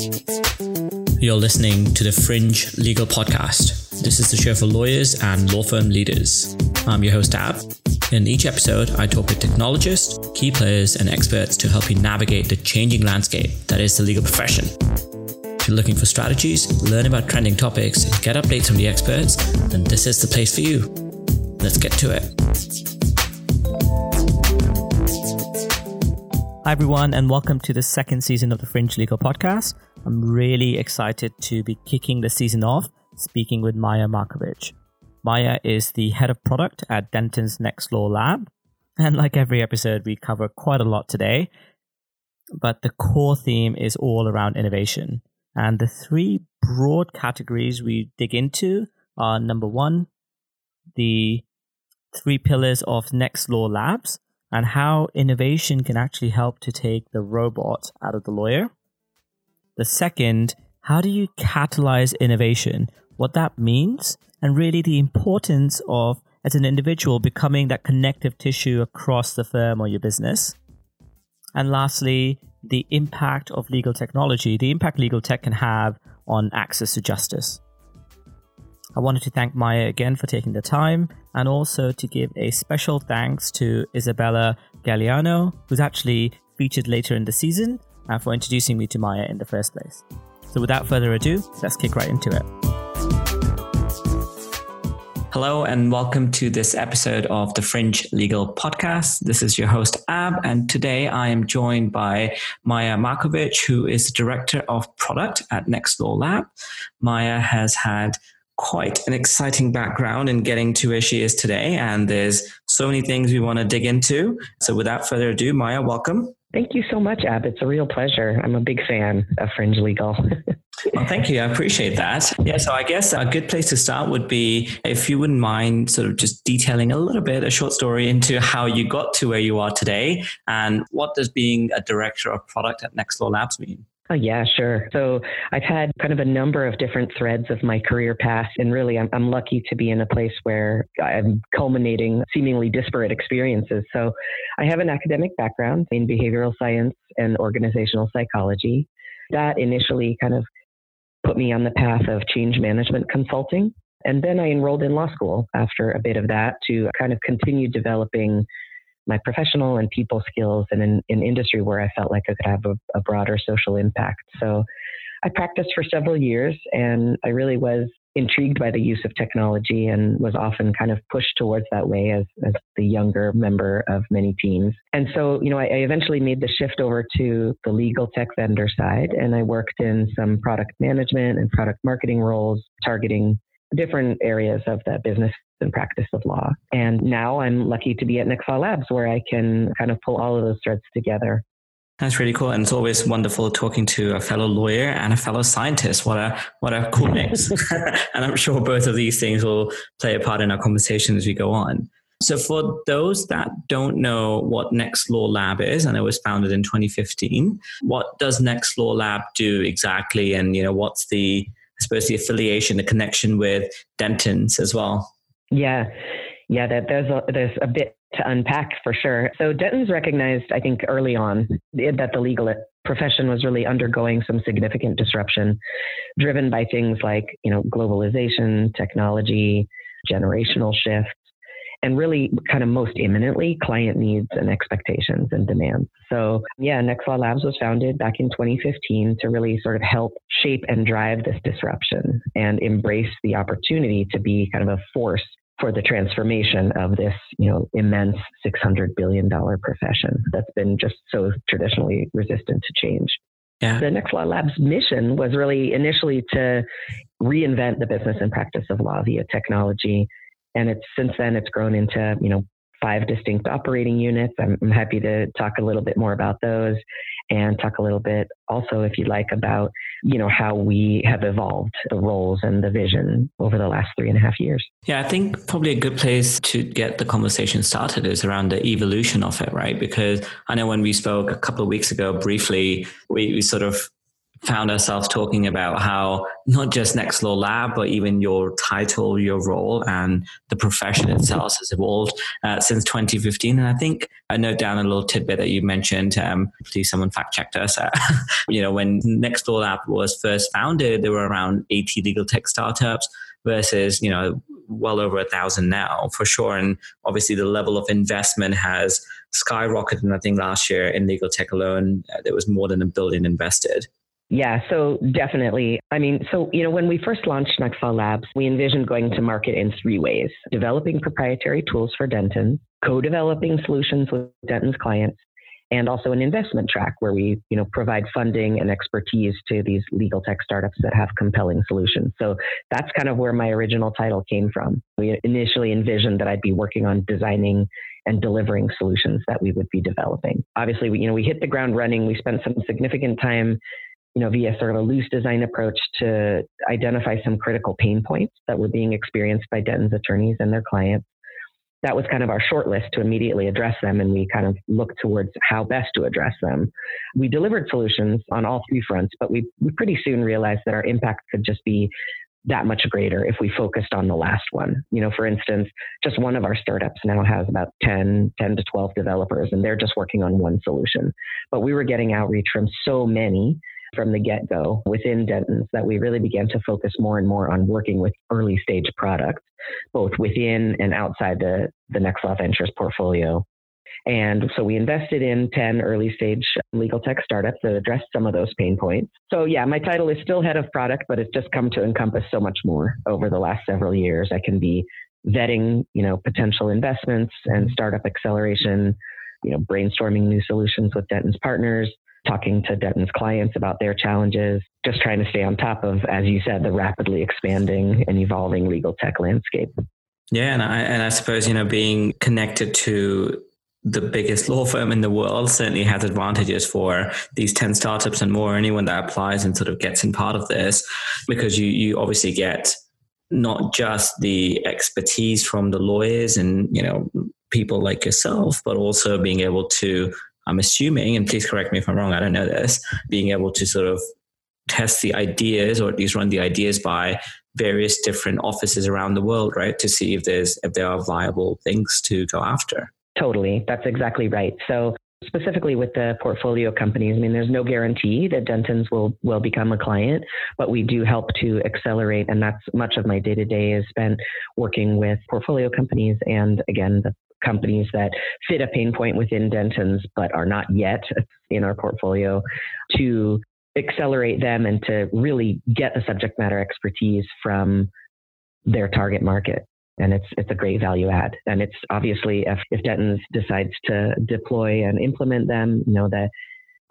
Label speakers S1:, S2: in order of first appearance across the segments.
S1: You're listening to the Fringe Legal Podcast. This is the show for lawyers and law firm leaders. I'm your host, Ab. In each episode, I talk with technologists, key players, and experts to help you navigate the changing landscape that is the legal profession. If you're looking for strategies, learn about trending topics, and get updates from the experts, then this is the place for you. Let's get to it. Hi, everyone, and welcome to the second season of the Fringe Legal Podcast. I'm really excited to be kicking the season off speaking with Maya Markovich. Maya is the head of product at Dentons Next Law Lab. And like every episode, we cover quite a lot today. But the core theme is all around innovation. And the three broad categories we dig into are number one, the three pillars of Next Law Labs and how innovation can actually help to take the robot out of the lawyer. The second, how do you catalyze innovation? What that means, and really the importance of, as an individual, becoming that connective tissue across the firm or your business. And lastly, the impact of legal technology, the impact legal tech can have on access to justice. I wanted to thank Maya again for taking the time and also to give a special thanks to Isabella Galliano, who's actually featured later in the season, and for introducing me to Maya in the first place. So without further ado, let's kick right into it. Hello, and welcome to this episode of the Fringe Legal Podcast. This is your host, Ab, and today I am joined by Maya Markovich, who is the Director of Product at Next Law Lab. Maya has had quite an exciting background in getting to where she is today, and there's so many things we want to dig into. So, without further ado, Maya, welcome.
S2: Thank you so much, Ab. It's a real pleasure. I'm a big fan of Fringe Legal.
S1: well, thank you. I appreciate that. Yeah, so I guess a good place to start would be if you wouldn't mind sort of just detailing a little bit, a short story into how you got to where you are today and what does being a director of product at Next Law Labs mean?
S2: Oh, yeah, sure. So I've had kind of a number of different threads of my career path. And really, I'm, I'm lucky to be in a place where I'm culminating seemingly disparate experiences. So I have an academic background in behavioral science and organizational psychology. That initially kind of put me on the path of change management consulting. And then I enrolled in law school after a bit of that to kind of continue developing my professional and people skills in an in industry where I felt like I could have a, a broader social impact. So I practiced for several years and I really was intrigued by the use of technology and was often kind of pushed towards that way as, as the younger member of many teams. And so, you know, I, I, eventually made the shift over to the legal tech vendor side and I worked in some product management and product marketing roles targeting different areas of the business and practice of law. And now I'm lucky to be at Next Law Labs where I can kind of pull all of those threads together.
S1: That's really cool, and it's always wonderful talking to a fellow lawyer and a fellow scientist. What a what a cool mix! and I'm sure both of these things will play a part in our conversation as we go on. So, for those that don't know what Next Law Lab is, and it was founded in 2015, what does Next Law Lab do exactly, and you know what's the I suppose the affiliation, the connection with Dentons as well?
S2: Yeah, yeah, that there's a, there's a bit to unpack for sure. So Dentons recognized, I think, early on that the legal profession was really undergoing some significant disruption, driven by things like you know globalization, technology, generational shifts, and really kind of most imminently client needs and expectations and demands. So yeah, Next Law Labs was founded back in 2015 to really sort of help shape and drive this disruption and embrace the opportunity to be kind of a force for the transformation of this, you know, immense $600 billion profession that's been just so traditionally resistant to change. Yeah. The Next Law Lab's mission was really initially to reinvent the business and practice of law via technology and it's since then it's grown into you know five distinct operating units. I'm, I'm, happy to talk a little bit more about those and talk a little bit also, if you'd like, about you know how we have evolved the roles and the vision over the last three and a half years.
S1: Yeah, I think probably a good place to get the conversation started is around the evolution of it, right? Because I know when we spoke a couple of weeks ago briefly, we, we sort of found ourselves talking about how not just Nextlaw Lab, but even your title, your role, and the profession itself has evolved uh, since 2015. And I think I note down a little tidbit that you mentioned. Um, please, someone fact checked us. Uh, you know, when Nextlaw Lab was first founded, there were around 80 legal tech startups versus you know well over a thousand now for sure. And obviously, the level of investment has skyrocketed. And I think last year in legal tech alone, uh, there was more than a billion invested.
S2: Yeah, so definitely. I mean, so, you know, when we first launched Nextlaw Labs, we envisioned going to market in three ways developing proprietary tools for Denton, co developing solutions with Denton's clients, and also an investment track where we, you know, provide funding and expertise to these legal tech startups that have compelling solutions. So that's kind of where my original title came from. We initially envisioned that I'd be working on designing and delivering solutions that we would be developing. Obviously, we, you know, we hit the ground running. We spent some significant time you know, via sort of a loose design approach to identify some critical pain points that were being experienced by Denton's attorneys and their clients. That was kind of our short list to immediately address them, and we kind of looked towards how best to address them. We delivered solutions on all three fronts, but we, we pretty soon realized that our impact could just be that much greater if we focused on the last one. You know, for instance, just one of our startups now has about 10, 10 to 12 developers, and they're just working on one solution. But we were getting outreach from so many from the get go within Denton's that we really began to focus more and more on working with early stage products, both within and outside the, the Nextlaw Ventures portfolio. And so we invested in 10 early stage legal tech startups that addressed some of those pain points. So, yeah, my title is still head of product, but it's just come to encompass so much more over the last several years. I can be vetting, you know, potential investments and startup acceleration, you know, brainstorming new solutions with Denton's partners, talking to Denton's clients about their challenges, just trying to stay on top of, as you said, the rapidly expanding and evolving legal tech landscape.
S1: Yeah, and I, and I suppose, you know, being connected to the biggest law firm in the world certainly has advantages for these 10 startups and more anyone that applies and sort of gets in part of this because you you obviously get not just the expertise from the lawyers and you know people like yourself but also being able to I'm assuming, and please correct me if I'm wrong, I don't know this, being able to sort of test the ideas or at least run the ideas by various different offices around the world, right? To see if there's if there are viable things to go after.
S2: Totally. That's exactly right. So specifically with the portfolio companies, I mean, there's no guarantee that Denton's will will become a client, but we do help to accelerate, and that's much of my day to day is spent working with portfolio companies and again the companies that fit a pain point within Denton's but are not yet in our portfolio to accelerate them and to really get the subject matter expertise from their target market. And it's it's a great value add. And it's obviously if, if Denton's decides to deploy and implement them you know that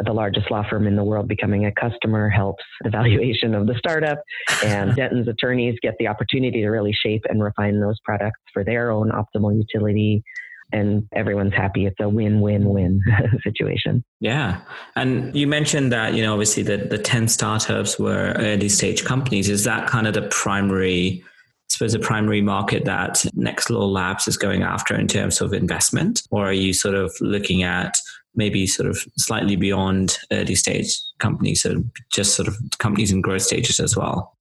S2: the largest law firm in the world becoming a customer helps the valuation of the startup and Denton's attorneys get the opportunity to really shape and refine those products for their own optimal utility and everyone's happy. It's a win-win-win situation.
S1: Yeah. And you mentioned that, you know, obviously the, the 10 startups were early stage companies. Is that kind of the primary, I suppose, the primary market that Nextlaw Labs is going after in terms of investment? Or are you sort of looking at maybe sort of slightly beyond early stage companies, so just sort of companies in growth stages as well?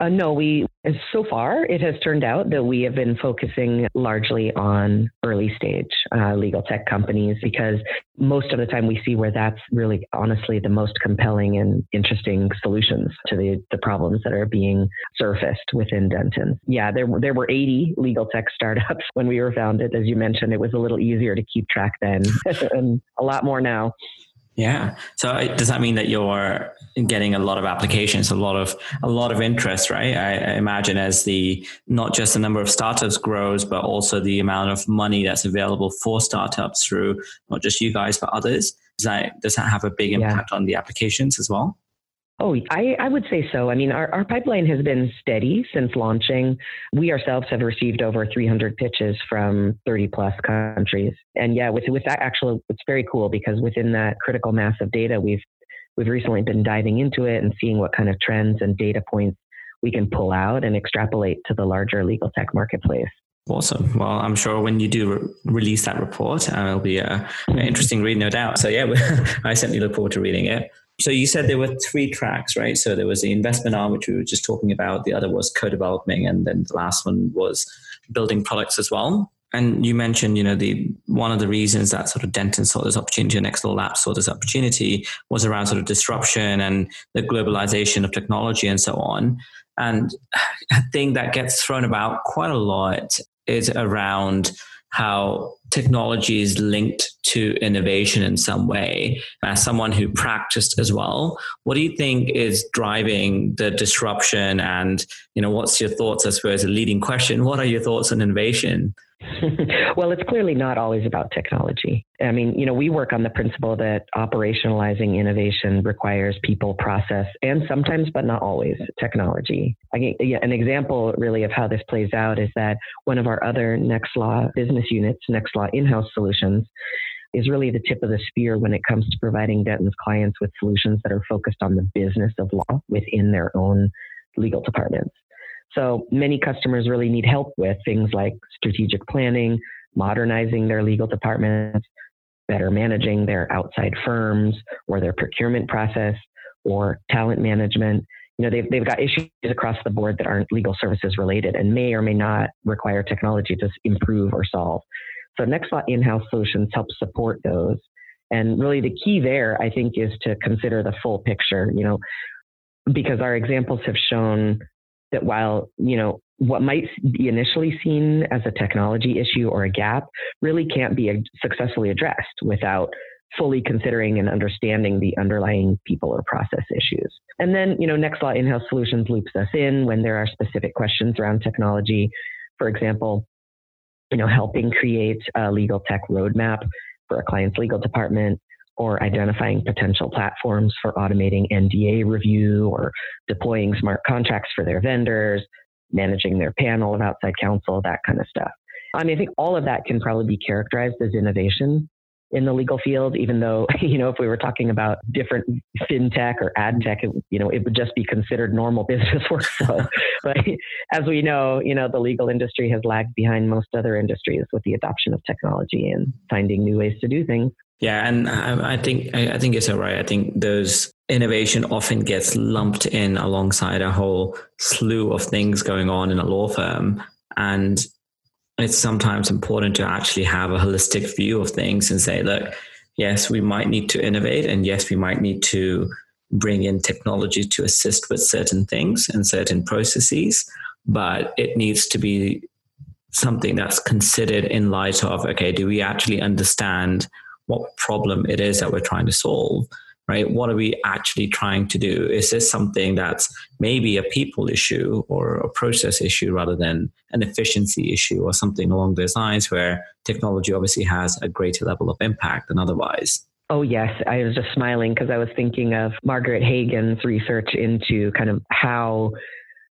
S2: Uh, no, we so far it has turned out that we have been focusing largely on early stage uh, legal tech companies because most of the time we see where that's really honestly the most compelling and interesting solutions to the, the problems that are being surfaced within Denton. Yeah, there there were 80 legal tech startups when we were founded. As you mentioned, it was a little easier to keep track then, and a lot more now.
S1: Yeah. So does that mean that you're getting a lot of applications, a lot of a lot of interest, right? I, I, imagine as the not just the number of startups grows, but also the amount of money that's available for startups through not just you guys but others. Does that does that have a big impact yeah. on the applications as well?
S2: Oh, I, I would say so. I mean, our, our pipeline has been steady since launching. We ourselves have received over 300 pitches from 30 plus countries. And yeah, with, with that, actually, it's very cool because within that critical mass of data, we've, we've recently been diving into it and seeing what kind of trends and data points we can pull out and extrapolate to the larger legal tech marketplace.
S1: Awesome. Well, I'm sure when you do re- release that report, uh, it'll be an interesting read, no doubt. So, yeah, I certainly look forward to reading it. So you said there were three tracks, right? So there was the investment arm, which we were just talking about. The other was co-developing, and then the last one was building products as well. And you mentioned, you know, the one of the reasons that sort of Denton saw this opportunity and Nextlaw Labs saw this opportunity was around sort of disruption and the globalization of technology and so on. And a thing that gets thrown about quite a lot is around how technology is linked to innovation in some way. As someone who practiced as well, what do you think is driving the disruption? And you know, what's your thoughts? I suppose a leading question. What are your thoughts on innovation?
S2: well, it's clearly not always about technology. I mean, you know, we work on the principle that operationalizing innovation requires people, process, and sometimes, but not always, technology. I, an example, really, of how this plays out is that one of our other Nextlaw business units, Nextlaw in-house solutions, is really the tip of the spear when it comes to providing Denton's clients with solutions that are focused on the business of law within their own legal departments. So many customers really need help with things like strategic planning, modernizing their legal departments, better managing their outside firms or their procurement process or talent management. You know, they've, they've got issues across the board that aren't legal services related and may or may not require technology to improve or solve. So Nextlaw in-house solutions help support those. And really the key there, I think, is to consider the full picture, you know, because our examples have shown that while, you know, what might be initially seen as a technology issue or a gap really can't be successfully addressed without fully considering and understanding the underlying people or process issues. And then, you know, Nextlaw in-house solutions loops us in when there are specific questions around technology. For example, you know, helping create a legal tech roadmap for a client's legal department, or identifying potential platforms for automating NDA review or deploying smart contracts for their vendors, managing their panel of outside counsel, that kind of stuff. I mean, I think all of that can probably be characterized as innovation in the legal field, even though, you know, if we were talking about different fintech or ad tech, it, you know, it would just be considered normal business workflow. but as we know, you know, the legal industry has lagged behind most other industries with the adoption of technology and finding new ways to do things.
S1: Yeah, and I, think I, think it's all right. I think those innovation often gets lumped in alongside a whole slew of things going on in a law firm, and it's sometimes important to actually have a holistic view of things and say, look, yes, we might need to innovate, and yes, we might need to bring in technology to assist with certain things and certain processes, but it needs to be something that's considered in light of okay, do we actually understand what problem it is that we're trying to solve right? What are we actually trying to do? Is this something that's maybe a people issue or a process issue rather than an efficiency issue or something along those lines where technology obviously has a greater level of impact than otherwise?
S2: Oh, yes. I was just smiling because I was thinking of Margaret Hagan's research into kind of how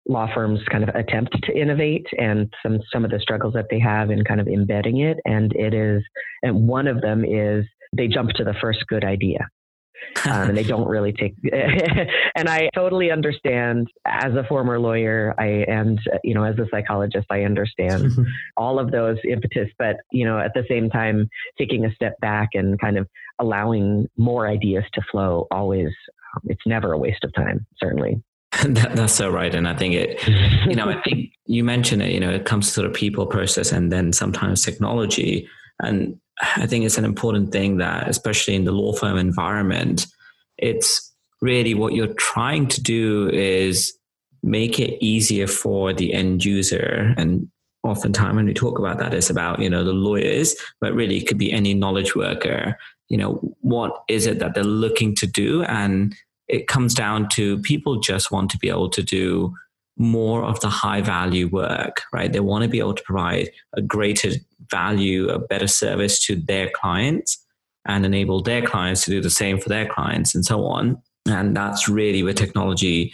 S2: law firms kind of attempt to innovate and some some of the struggles that they have in kind of embedding it. And it is and one of them is they jump to the first good idea. Um, and they don't really take and i totally understand as a former lawyer i and you know as a psychologist i understand all of those impetus. But you know at the same time taking a step back and kind of allowing more ideas to flow always it's never a waste of time certainly
S1: That, that's so right. And I think it, you know, I think you mentioned it, you know, it comes to sort of people process and then sometimes technology. And I think it's an important thing that, especially in the law firm environment, it's really what you're trying to do is make it easier for the end user. And oftentimes when we talk about that, it's about, you know, the lawyers, but really it could be any knowledge worker. You know, what is it that they're looking to do? And it comes down to people just want to be able to do more of the high value work, right? They want to be able to provide a greater value, a better service to their clients and enable their clients to do the same for their clients and so on. And that's really where technology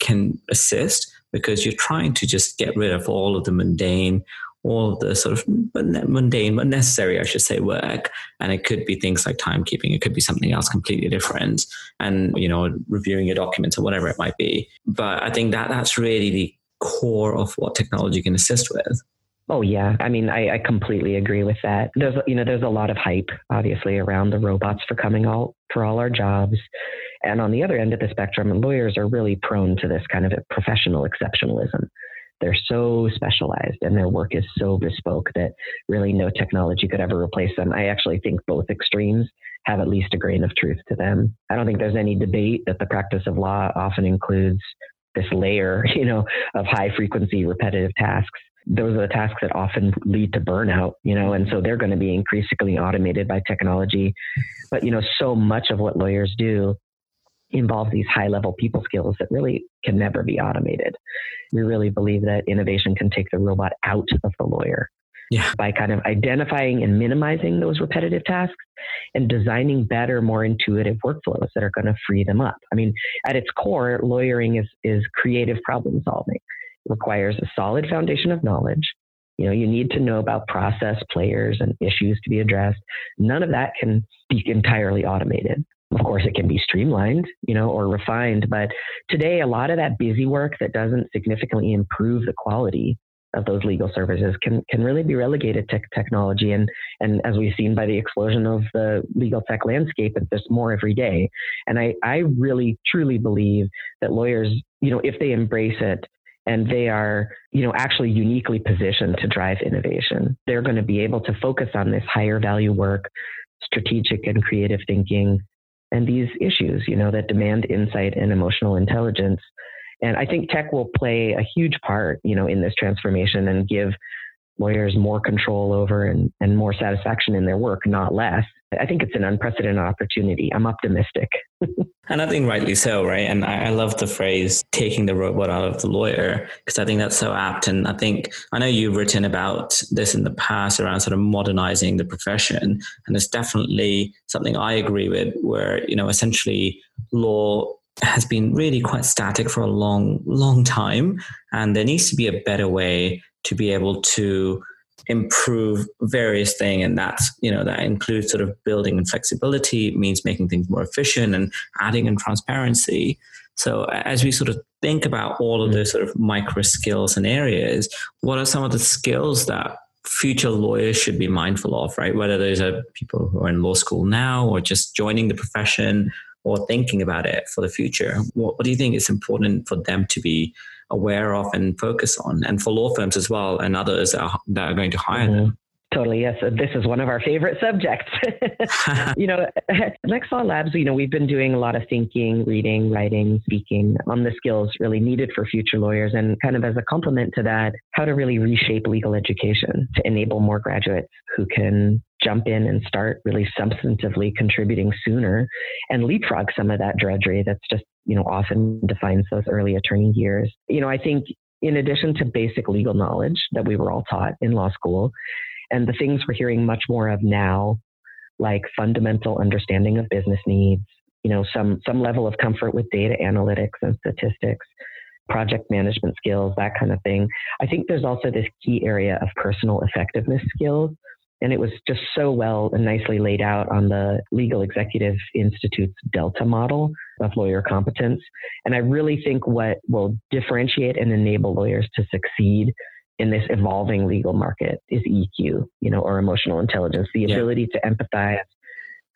S1: can assist because you're trying to just get rid of all of the mundane all the sort of mundane but necessary, I should say, work. And it could be things like timekeeping. It could be something else completely different and, you know, reviewing your documents or whatever it might be. But I think that that's really the core of what technology can assist with.
S2: Oh yeah, I mean, I, I, completely agree with that. There's, you know, there's a lot of hype, obviously, around the robots for coming out for all our jobs, And on the other end of the spectrum, lawyers are really prone to this kind of professional exceptionalism. They're so specialized and their work is so bespoke that really no technology could ever replace them. I actually think both extremes have at least a grain of truth to them. I don't think there's any debate that the practice of law often includes this layer, you know, of high frequency repetitive tasks. Those are the tasks that often lead to burnout, you know, and so they're going to be increasingly automated by technology. But, you know, so much of what lawyers do involves these high level people skills that really can never be automated. We really believe that innovation can take the robot out of the lawyer yeah. by kind of identifying and minimizing those repetitive tasks and designing better, more intuitive workflows that are going to free them up. I mean, at its core, lawyering is, is creative problem solving. It requires a solid foundation of knowledge. You know, you need to know about process, players, and issues to be addressed. None of that can be entirely automated. Of course, it can be streamlined, you know, or refined. But today, a lot of that busy work that doesn't significantly improve the quality of those legal services can can really be relegated to technology and and as we've seen by the explosion of the legal tech landscape there's more every day and i i really truly believe that lawyers you know if they embrace it and they are you know actually uniquely positioned to drive innovation they're going to be able to focus on this higher value work strategic and creative thinking and these issues you know that demand insight and emotional intelligence. And I think tech will play a huge part, you know, in this transformation and give lawyers more control over and, and more satisfaction in their work, not less. I think it's an unprecedented opportunity. I'm optimistic.
S1: and I think rightly so, right? And I, I, love the phrase taking the robot out of the lawyer because I think that's so apt. And I think I know you've written about this in the past around sort of modernizing the profession. And it's definitely something I agree with, where, you know, essentially law has been really quite static for a long, long time. And there needs to be a better way to be able to improve various things and that's you know that includes sort of building and flexibility means making things more efficient and adding in transparency. So as we sort of think about all of mm. those sort of micro skills and areas what are some of the skills that future lawyers should be mindful of right? Whether those are people who are in law school now or just joining the profession or thinking about it for the future? What, what do you think is important for them to be aware of and focus on, and for law firms as well, and others that are, that are going to hire mm-hmm. them?
S2: Totally. Yes. Uh, this is one of our favorite subjects. you know, at Law Labs, you know, we've been doing a lot of thinking, reading, writing, speaking on the skills really needed for future lawyers. And kind of as a complement to that, how to really reshape legal education to enable more graduates who can jump in and start really substantively contributing sooner and leapfrog some of that drudgery that's just, you know, often defines those early attorney years. You know, I think in addition to basic legal knowledge that we were all taught in law school, and the things we're hearing much more of now, like fundamental understanding of business needs, you know, some some level of comfort with data analytics and statistics, project management skills, that kind of thing. I think there's also this key area of personal effectiveness skills. And it was just so well and nicely laid out on the Legal Executive Institute's Delta model of lawyer competence. And I really think what will differentiate and enable lawyers to succeed in this evolving legal market is EQ, you know, or emotional intelligence, the ability yeah. to empathize,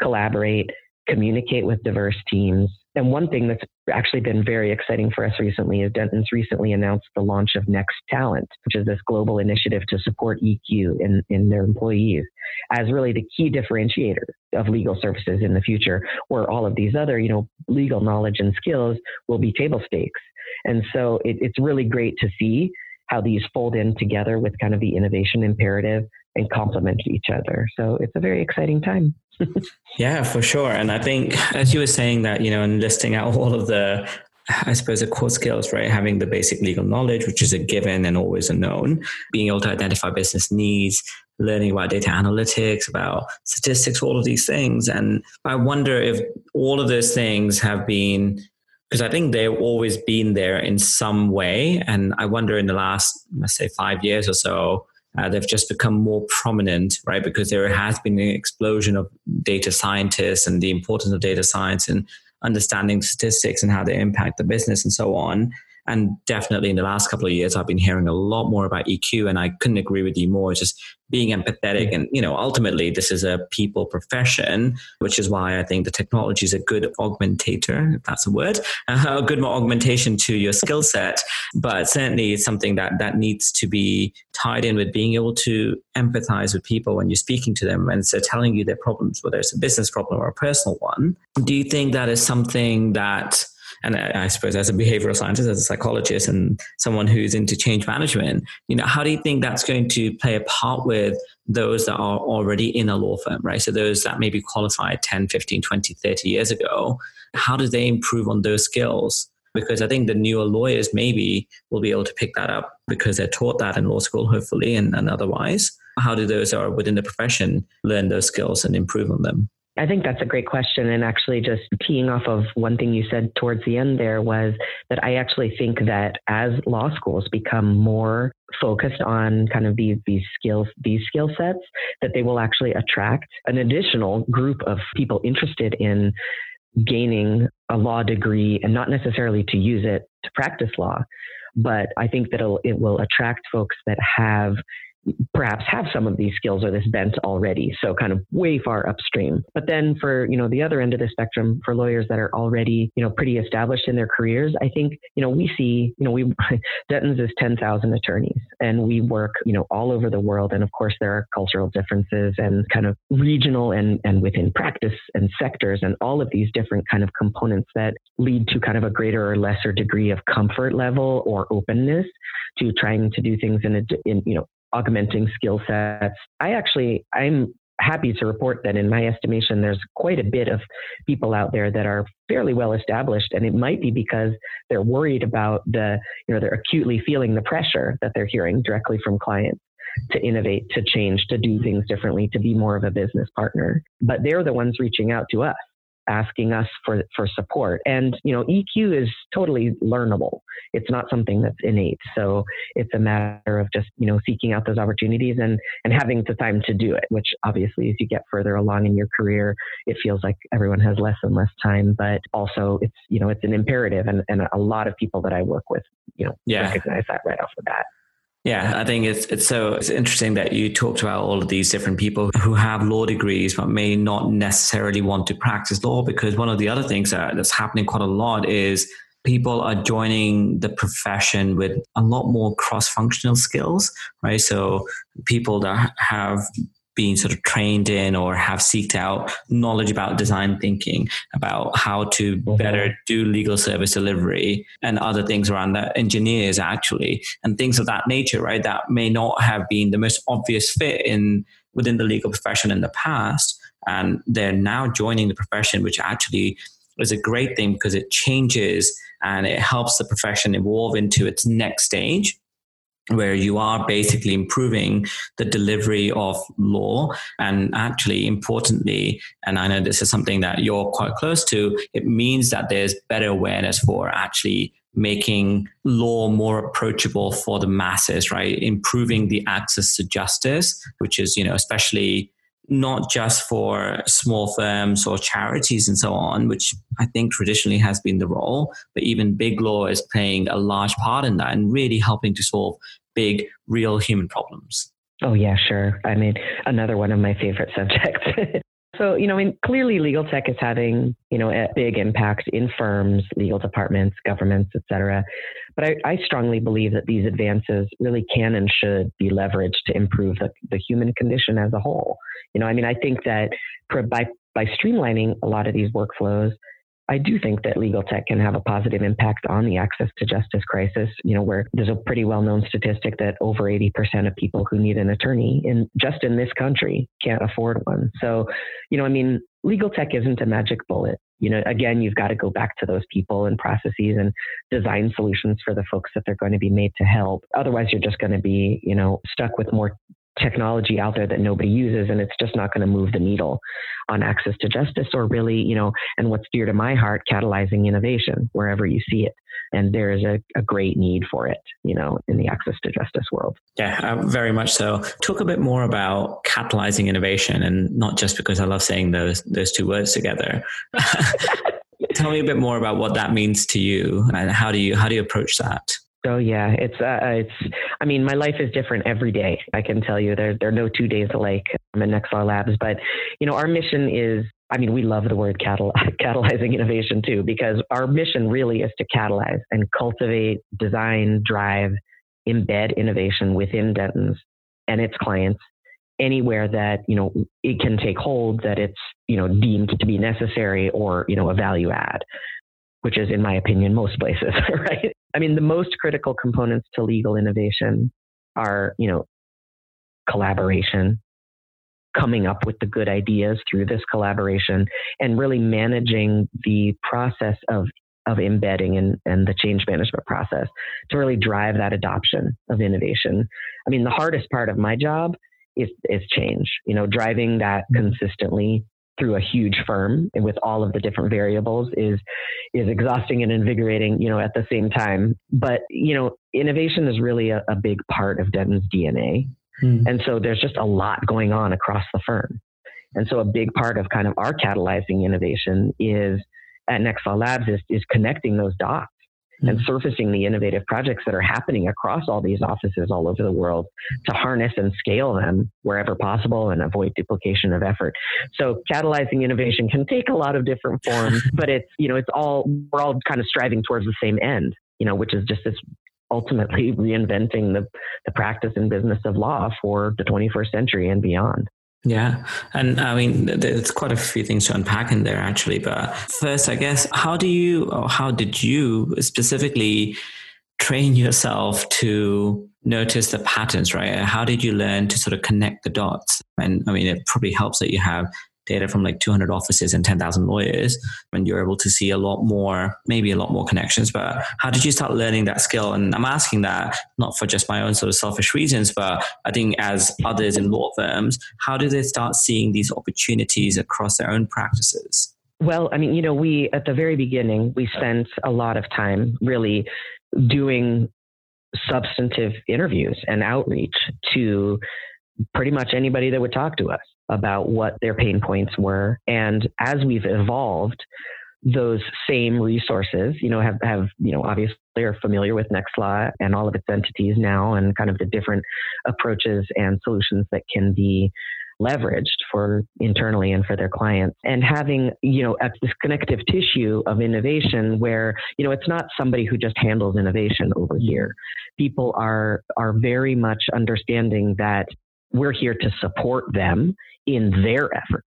S2: collaborate, communicate with diverse teams. And one thing that's actually been very exciting for us recently is Dentons recently announced the launch of Next Talent, which is this global initiative to support EQ in, in their employees as really the key differentiator of legal services in the future, where all of these other, you know, legal knowledge and skills will be table stakes. And so it, it's really great to see how these fold in together with kind of the innovation imperative and complement each other. So it's a very exciting time.
S1: yeah, for sure. And I think, as you were saying that, you know, and listing out all of the, I suppose, the core skills, right? Having the basic legal knowledge, which is a given and always a known, being able to identify business needs, learning about data analytics, about statistics, all of these things. And I wonder if all of those things have been because I think they've always been there in some way. And I wonder in the last, let's say, five years or so, uh, they've just become more prominent, right? Because there has been an explosion of data scientists and the importance of data science and understanding statistics and how they impact the business and so on. And definitely in the last couple of years, I've been hearing a lot more about EQ, and I couldn't agree with you more. Just being empathetic, and you know, ultimately, this is a people profession, which is why I think the technology is a good augmentator, if that's a word, a good augmentation to your skill set. But certainly, it's something that that needs to be tied in with being able to empathize with people when you're speaking to them and they're telling you their problems, whether it's a business problem or a personal one. Do you think that is something that and uh, I, suppose as a behavioral scientist, as a psychologist, and someone who's into change management, you know, how do you think that's going to play a part with those that are already in a law firm, right? So those that maybe qualified 10, 15, 20, 30 years ago, how do they improve on those skills? Because I think the newer lawyers maybe will be able to pick that up because they're taught that in law school, hopefully, and, and otherwise. How do those that are within the profession learn those skills and improve on them?
S2: I think that's a great question. And actually, just teeing off of one thing you said towards the end there was that I actually think that as law schools become more focused on kind of these these skills these skill sets that they will actually attract an additional group of people interested in gaining a law degree and not necessarily to use it to practice law but i think that it will attract folks that have perhaps have some of these skills or this bent already so kind of way far upstream. But then for you know the other end of the spectrum for lawyers that are already you know pretty established in their careers i think you know we see you know we Dentons is 10,000 attorneys and we work you know all over the world. And of course there are cultural differences and kind of regional and and within practice and sectors and all of these different kind of components that lead to kind of a greater or lesser degree of comfort level or openness to trying to do things in a in you know augmenting skill sets. I actually, I'm happy to report that in my estimation, there's quite a bit of people out there that are fairly well established. And it might be because they're worried about the, you know, they're acutely feeling the pressure that they're hearing directly from clients to innovate, to change, to do things differently, to be more of a business partner. But they're the ones reaching out to us asking us for, for support. And, you know, EQ is totally learnable. It's not something that's innate. So it's a matter of just, you know, seeking out those opportunities and, and having the time to do it, which obviously as you get further along in your career, it feels like everyone has less and less time, but also it's, you know, it's an imperative. And, and a lot of people that I work with, you know, yeah. recognize that right off the bat.
S1: Yeah, I think it's it's so it's interesting that you talked about all of these different people who have law degrees but may not necessarily want to practice law because one of the other things that, that's happening quite a lot is people are joining the profession with a lot more cross-functional skills, right? So people that have been sort of trained in or have seeked out knowledge about design thinking, about how to mm-hmm. better do legal service delivery and other things around that, engineers actually, and things of that nature, right? That may not have been the most obvious fit in within the legal profession in the past. And they're now joining the profession, which actually is a great thing because it changes and it helps the profession evolve into its next stage where you are basically improving the delivery of law. And actually importantly and i know this is something that you're quite close to it means that there's better awareness for actually making law more approachable for the masses right? Improving the access to justice which is you know especially not just for small firms or charities and so on, which I think traditionally has been the role, but even big law is playing a large part in that and really helping to solve big, real human problems.
S2: Oh, yeah, sure. I mean, another one of my favorite subjects. So, you know, I mean, clearly legal tech is having, you know, a big impact in firms, legal departments, governments, et cetera. But I, I strongly believe that these advances really can and should be leveraged to improve the, the human condition as a whole. You know, I mean, I think that by, by streamlining a lot of these workflows, I do think that legal tech can have a positive impact on the access to justice crisis, you know, where there's a pretty well known statistic that over 80% of people who need an attorney in just in this country can't afford one. So, you know, I mean, legal tech isn't a magic bullet. You know, again, you've got to go back to those people and processes and design solutions for the folks that they're going to be made to help. Otherwise, you're just going to be, you know, stuck with more technology out there that nobody uses and it's just not going to move the needle on access to justice or really you know and what's dear to my heart catalyzing innovation wherever you see it. And there is a, a great need for it you know in the access to justice world.
S1: Yeah uh, very much so. Talk a bit more about catalyzing innovation and not just because i love saying those those two words together. Tell me a bit more about what that means to you and how do you how do you approach that?
S2: Oh yeah, it's uh, it's. I mean, my life is different every day. I can tell you, there there are no two days alike. I'm in Nextlaw Labs, but you know, our mission is. I mean, we love the word catal- catalyzing innovation too, because our mission really is to catalyze and cultivate, design, drive, embed innovation within Dentons and its clients anywhere that you know it can take hold that it's you know deemed to be necessary or you know a value add which is in my opinion most places right i mean the most critical components to legal innovation are you know collaboration coming up with the good ideas through this collaboration and really managing the process of of embedding and, and the change management process to really drive that adoption of innovation. I mean, the hardest part of my job is, is change, you know, driving that consistently through a huge firm and with all of the different variables is is exhausting and invigorating you know at the same time. But you know innovation is really a, a big part of Denton's dna mm. and so there's just a lot going on across the firm. And so a big part of kind of our catalyzing innovation is at Nextlaw Labs is, is connecting those dots and hmm. surfacing the innovative projects that are happening across all these offices all over the world to harness and scale them wherever possible and avoid duplication of effort. So catalyzing innovation can take a lot of different forms, but it's, you know, it's all, we're all kind of striving towards the same end, you know, which is just this ultimately reinventing the, the practice and business of law for the 21st century and beyond.
S1: Yeah. And I mean, there's quite a few things to unpack in there actually. But first, I guess, how do you, or how did you specifically train yourself to notice the patterns, right? How did you learn to sort of connect the dots? And I mean, it probably helps that you have data from like 200 offices and 10,000 lawyers, and you're able to see a lot more, maybe a lot more connections. But how did you start learning that skill? And I'm asking that not for just my own sort of selfish reasons, but I think as others in law firms, how do they start seeing these opportunities across their own practices?
S2: Well, I mean, you know, we at the very beginning, we spent a lot of time really doing substantive interviews and outreach to pretty much anybody that would talk to us about what their pain points were. And as we've evolved, those same resources, you know, have, have, you know, obviously are familiar with Nextlaw and all of its entities now and kind of the different approaches and solutions that can be leveraged for internally and for their clients and having you know this connective tissue of innovation where you know it's not somebody who just handles innovation over here people are are very much understanding that we're here to support them in their effort.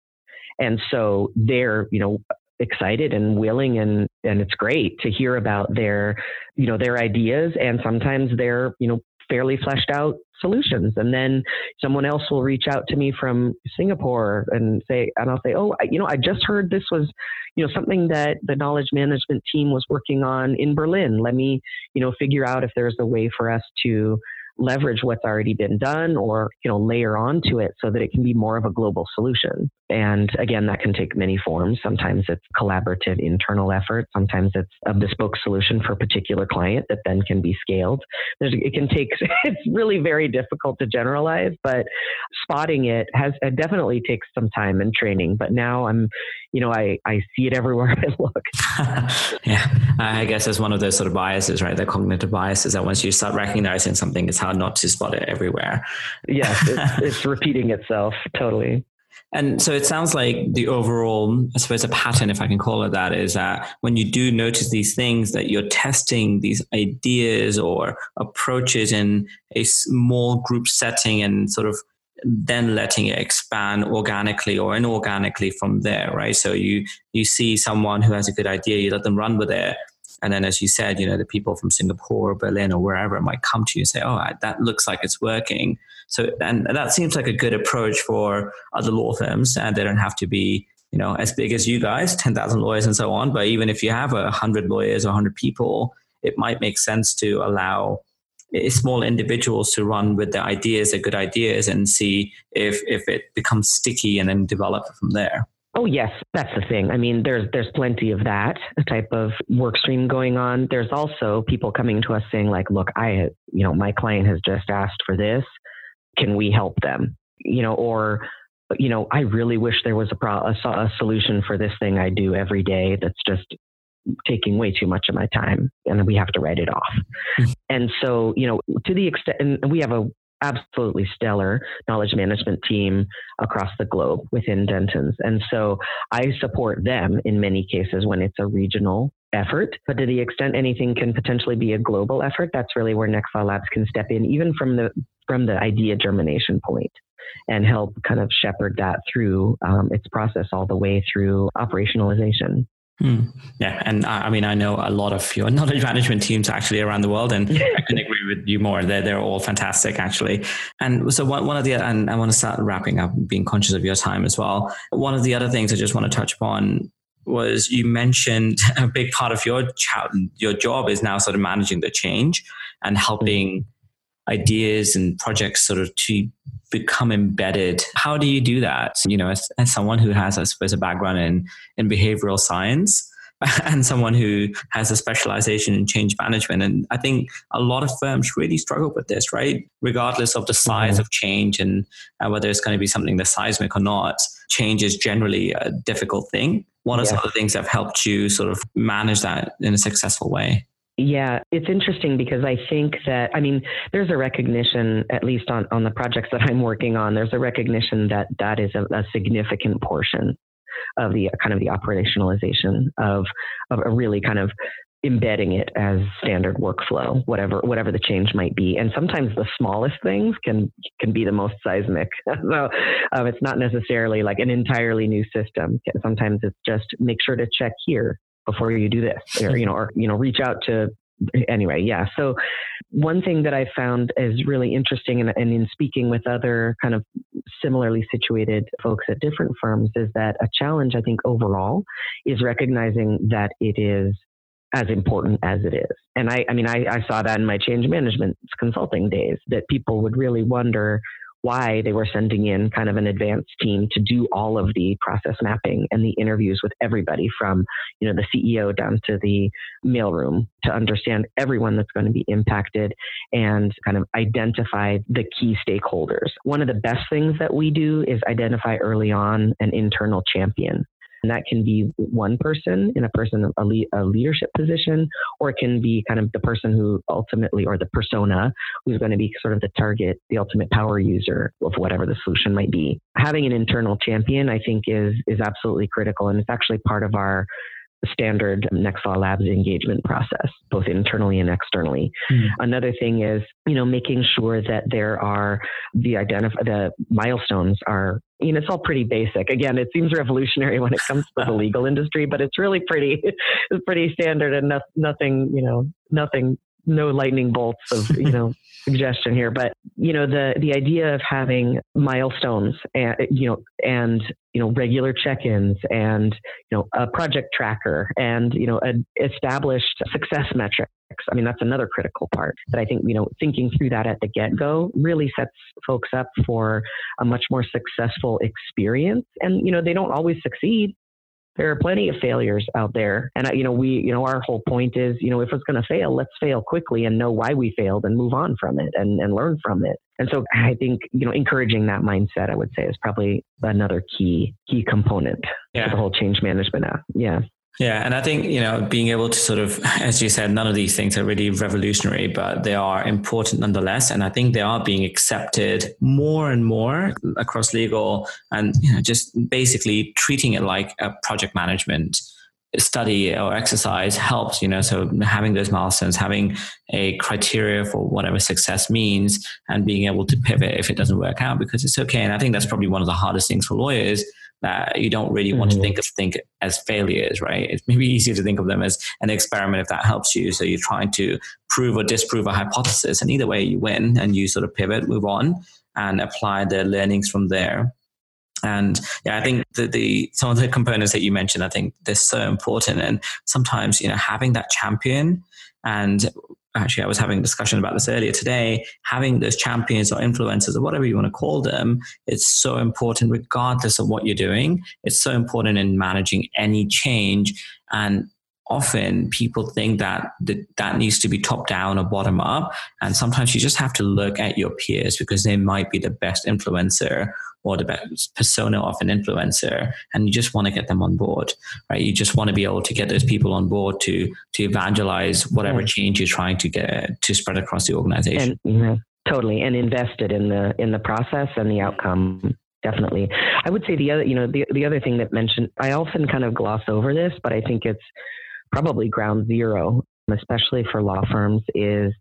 S2: And so they're, you know, excited and willing and and it's great to hear about their, you know, their ideas and sometimes their, you know, fairly fleshed out solutions. And then someone else will reach out to me from Singapore and say, and I'll say, oh, you know, I just heard this was, you know, something that the knowledge management team was working on in Berlin. Let me, you know, figure out if there's a way for us to leverage what's already been done or you know layer onto it so that it can be more of a global solution and again that can take many forms. Sometimes it's collaborative internal effort. Sometimes it's a bespoke solution for a particular client that then can be scaled. There's, it can take it's really very difficult to generalize but spotting it has it definitely takes some time and training. But now i'm you know i i see it everywhere i look.
S1: Yeah. I guess that's one of those sort of biases right? The cognitive biases that once you start recognizing something it's hard hard not to spot it everywhere.
S2: Yes, it's, it's repeating itself. Totally.
S1: And so it sounds like the overall, I suppose, a pattern, if I can call it that, is that when you do notice these things, that you're testing these ideas or approaches in a small group setting and sort of then letting it expand organically or inorganically from there, right? So you you see someone who has a good idea, you let them run with it, and then, as you said, you know, the people from Singapore, Berlin, or wherever might come to you and say, "Oh, that looks like it's working." So, and that seems like a good approach for other law firms, and they don't have to be, you know, as big as you guys, ten thousand lawyers and so on. But even if you have a hundred lawyers or hundred people, it might make sense to allow small individuals to run with their ideas, their good ideas, and see if if it becomes sticky, and then develop from there.
S2: Oh yes, that's the thing. I mean, there's there's plenty of that type of work stream going on. There's also people coming to us saying like, "Look, I you know my client has just asked for this. Can we help them?" You know, or you know, I really wish there was a, pro- a, a solution for this thing I do every day that's just taking way too much of my time and we have to write it off. Mm-hmm. And so, you know, to the extent, and we have a absolutely stellar knowledge management team across the globe within Dentons. And so I support them in many cases when it's a regional effort. But to the extent anything can potentially be a global effort, that's really where Nextlaw Labs can step in, even from the from the idea germination point and help kind of shepherd that through um, its process all the way through operationalization.
S1: Hmm. Yeah, and I, I, mean, I know a lot of your knowledge management teams actually around the world, and I can agree with you more. They're they're all fantastic, actually. And so one one of the and I want to start wrapping up, being conscious of your time as well. One of the other things I just want to touch upon was you mentioned a big part of your your job is now sort of managing the change and helping ideas and projects sort of to become embedded. How do you do that? You know, as, as someone who has, I suppose, a background in, in behavioral science and someone who has a specialization in change management. And I think a lot of firms really struggle with this, right? Regardless of the size mm-hmm. of change and uh, whether it's going to be something that's seismic or not, change is generally a difficult thing. What are yeah. some of the things that have helped you sort of manage that in a successful way?
S2: Yeah, it's interesting because I think that, I mean, there's a recognition, at least on, on the projects that I'm working on, there's a recognition that that is a, a significant portion of the kind of the operationalization of, of a really kind of embedding it as standard workflow, whatever whatever the change might be. And sometimes the smallest things can can be the most seismic. so um, it's not necessarily like an entirely new system. Sometimes it's just make sure to check here before you do this or you know or you know reach out to anyway yeah so one thing that i found is really interesting and, and in speaking with other kind of similarly situated folks at different firms is that a challenge i think overall is recognizing that it is as important as it is. And I, I mean, I, I, saw that in my change management consulting days that people would really wonder why they were sending in kind of an advanced team to do all of the process mapping and the interviews with everybody from, you know, the CEO down to the mailroom to understand everyone that's going to be impacted and kind of identify the key stakeholders. One of the best things that we do is identify early on an internal champion. And that can be one person in a person, a, le- a leadership position, or it can be kind of the person who ultimately, or the persona who's going to be sort of the target, the ultimate power user of whatever the solution might be. Having an internal champion, I think, is is absolutely critical, and it's actually part of our standard Nextlaw Labs engagement process, both internally and externally. Mm. Another thing is, you know, making sure that there are the identify the milestones are you know, it's all pretty basic. Again, it seems revolutionary when it comes to the legal industry, but it's really pretty, it's pretty standard and no, nothing, you know, nothing no lightning bolts of you know suggestion here but you know the the idea of having milestones and you know and you know regular check-ins and you know a project tracker and you know an established success metrics. I mean that's another critical part that i think you know thinking through that at the get-go really sets folks up for a much more successful experience. And you know they don't always succeed there are plenty of failures out there. And, uh, you know, we, you know, our whole point is, you know, if it's going to fail, let's fail quickly and know why we failed and move on from it and, and learn from it. And so I think, you know, encouraging that mindset, I would say is probably another key, key component yeah. to the whole change management app. Yeah.
S1: Yeah, and I think you know being able to sort of, as you said, none of these things are really revolutionary, but they are important nonetheless, and I think they are being accepted more and more across legal, and you know just basically treating it like a project management study or exercise helps you know so having those milestones having a criteria for whatever success means and being able to pivot if it doesn't work out because it's okay and i think that's probably one of the hardest things for lawyers that you don't really want mm-hmm. to think of think as failures, right? It's maybe easier to think of them as an experiment if that helps you. So you're trying to prove or disprove a hypothesis, and either way you win, and you sort of pivot, move on, and apply the learnings from there. And yeah, I think the, the some of the components that you mentioned, I think they're so important. And sometimes, you know, having that champion and actually I was having a discussion about this earlier today, having those champions or influencers or whatever you want to call them, it's so important regardless of what you're doing. It's so important in managing any change. And often people think that that needs to be top down or bottom up. And sometimes you just have to look at your peers because they might be the best influencer or the persona of an influencer, and you just want to get them on board, right? You just want to be able to get those people on board to to evangelize whatever mm. change you're trying to get to spread across the organization.
S2: And, mm-hmm, totally, and invested in the in the process and the outcome definitely. I would say the other, you know, the the other thing that mentioned, I often kind of gloss over this, but I think it's probably ground zero, especially for law firms, is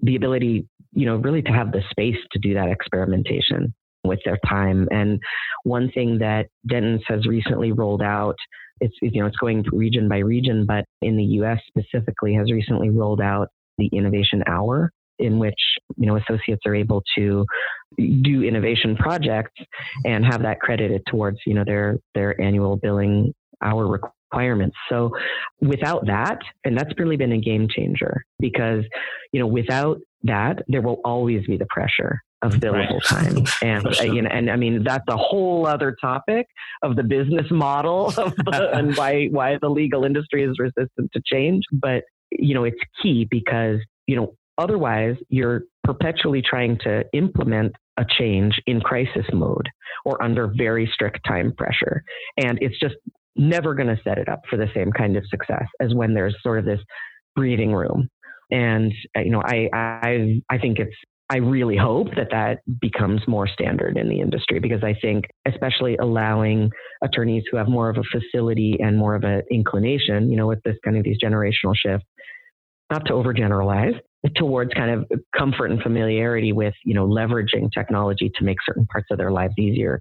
S2: the ability, you know, really to have the space to do that experimentation with their time. And one thing that Dentons has recently rolled out, it's you know it's going region by region, but in the U.S. specifically has recently rolled out the Innovation Hour, in which you know associates are able to do innovation projects and have that credited towards you know their their annual billing hour requirements. So without that, and that's really been a game changer because you know without that there will always be the pressure of billable right. time and sure. uh, you know and i mean that's a whole other topic of the business model the, and why why the legal industry is resistant to change but you know it's key because you know Otherwise, you're perpetually trying to implement a change in crisis mode or under very strict time pressure. And it's just never going to set it up for the same kind of success as when there's sort of this breathing room. And, uh, you know, I, I, I think it's, I really hope that that becomes more standard in the industry because I think, especially allowing attorneys who have more of a facility and more of an inclination, you know, with this kind of these generational shifts, not to overgeneralize, towards kind of comfort and familiarity with, you know, leveraging technology to make certain parts of their lives easier,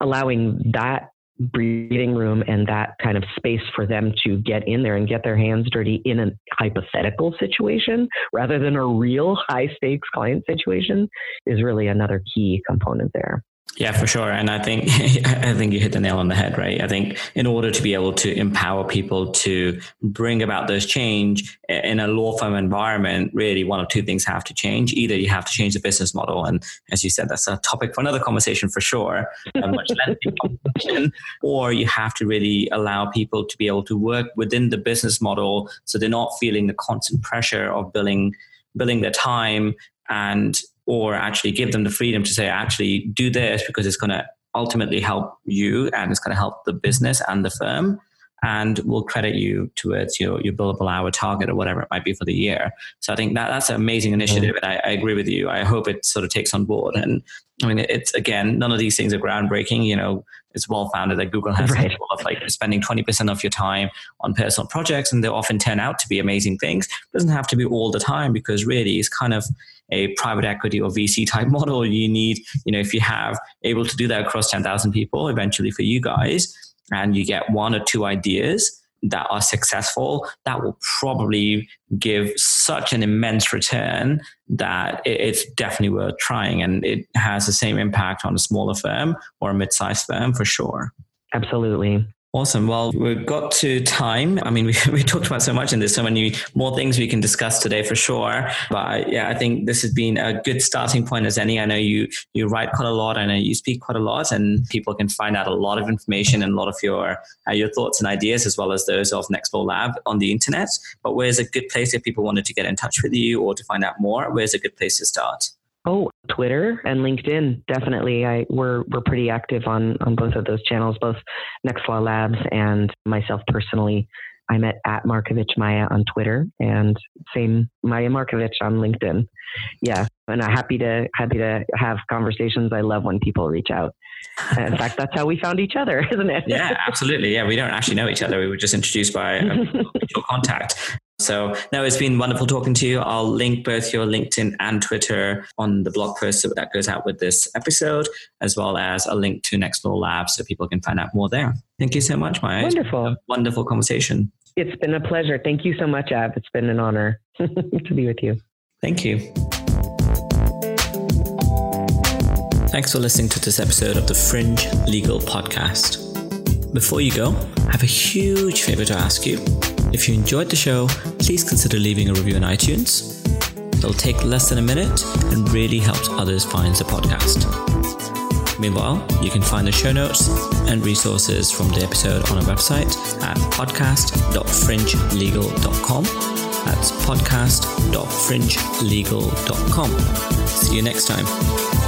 S2: allowing that breathing room and that kind of space for them to get in there and get their hands dirty in a hypothetical situation rather than a real high stakes client situation is really another key component there.
S1: Yeah, for sure. And I think I think you hit the nail on the head, right? I think in order to be able to empower people to bring about those change in a law firm environment, really one of two things have to change. Either you have to change the business model, and as you said, that's a topic for another conversation for sure, a much lengthy conversation, or you have to really allow people to be able to work within the business model so they're not feeling the constant pressure of billing billing their time and or actually give them the freedom to say, actually do this because it's going to ultimately help you and it's going to help the business and the firm and we'll credit you towards your, your billable hour target or whatever it might be for the year. So I think that that's an amazing initiative, and I, I, agree with you. I hope it sort of takes on board. And I mean, it's again, none of these things are groundbreaking. You know, it's well founded that Google has right. of like spending twenty percent of your time on personal projects, and they often turn out to be amazing things. It doesn't have to be all the time because really, it's kind of a private equity or VC type model. You need, you know, if you have able to do that across ten thousand people, eventually for you guys and you get one or two ideas that are successful, that will probably give such an immense return that it's definitely worth trying. And it has the same impact on a smaller firm or a mid sized firm for sure.
S2: Absolutely.
S1: Awesome. Well, we've got to time. I mean, we, we talked about so much and there's so many more things we can discuss today for sure. But yeah, I think this has been a good starting point as any. I know you, you write quite a lot. I know you speak quite a lot and people can find out a lot of information and a lot of your, uh, your thoughts and ideas as well as those of Nextlaw Lab on the internet. But where's a good place if people wanted to get in touch with you or to find out more? Where's a good place to start?
S2: Oh, Twitter and LinkedIn, definitely. I we're we're pretty active on on both of those channels, both Nextlaw Labs and myself personally. I'm at, at Markovich Maya on Twitter and same Maya Markovich on LinkedIn. Yeah, and I'm happy to happy to have conversations. I love when people reach out. Uh, in fact, that's how we found each other, isn't it?
S1: yeah, absolutely. Yeah, we don't actually know each other. We were just introduced by a mutual contact. So, no, it's been wonderful talking to you. I'll link both your LinkedIn and Twitter on the blog post that goes out with this episode, as well as a link to Nextlaw Labs so people can find out more there. Thank you so much, Maya.
S2: Wonderful.
S1: wonderful conversation.
S2: It's been a pleasure. Thank you so much, Ab. It's been an honor to be with you.
S1: Thank you. Thanks for listening to this episode of the Fringe Legal Podcast. Before you go, I have a huge favor to ask you. If you enjoyed the show, please consider leaving a review on iTunes. It'll take less than a minute and really helps others find the podcast. Meanwhile, you can find the show notes and resources from the episode on our website at podcast.fringelegal.com. That's podcast.fringelegal.com. See you next time.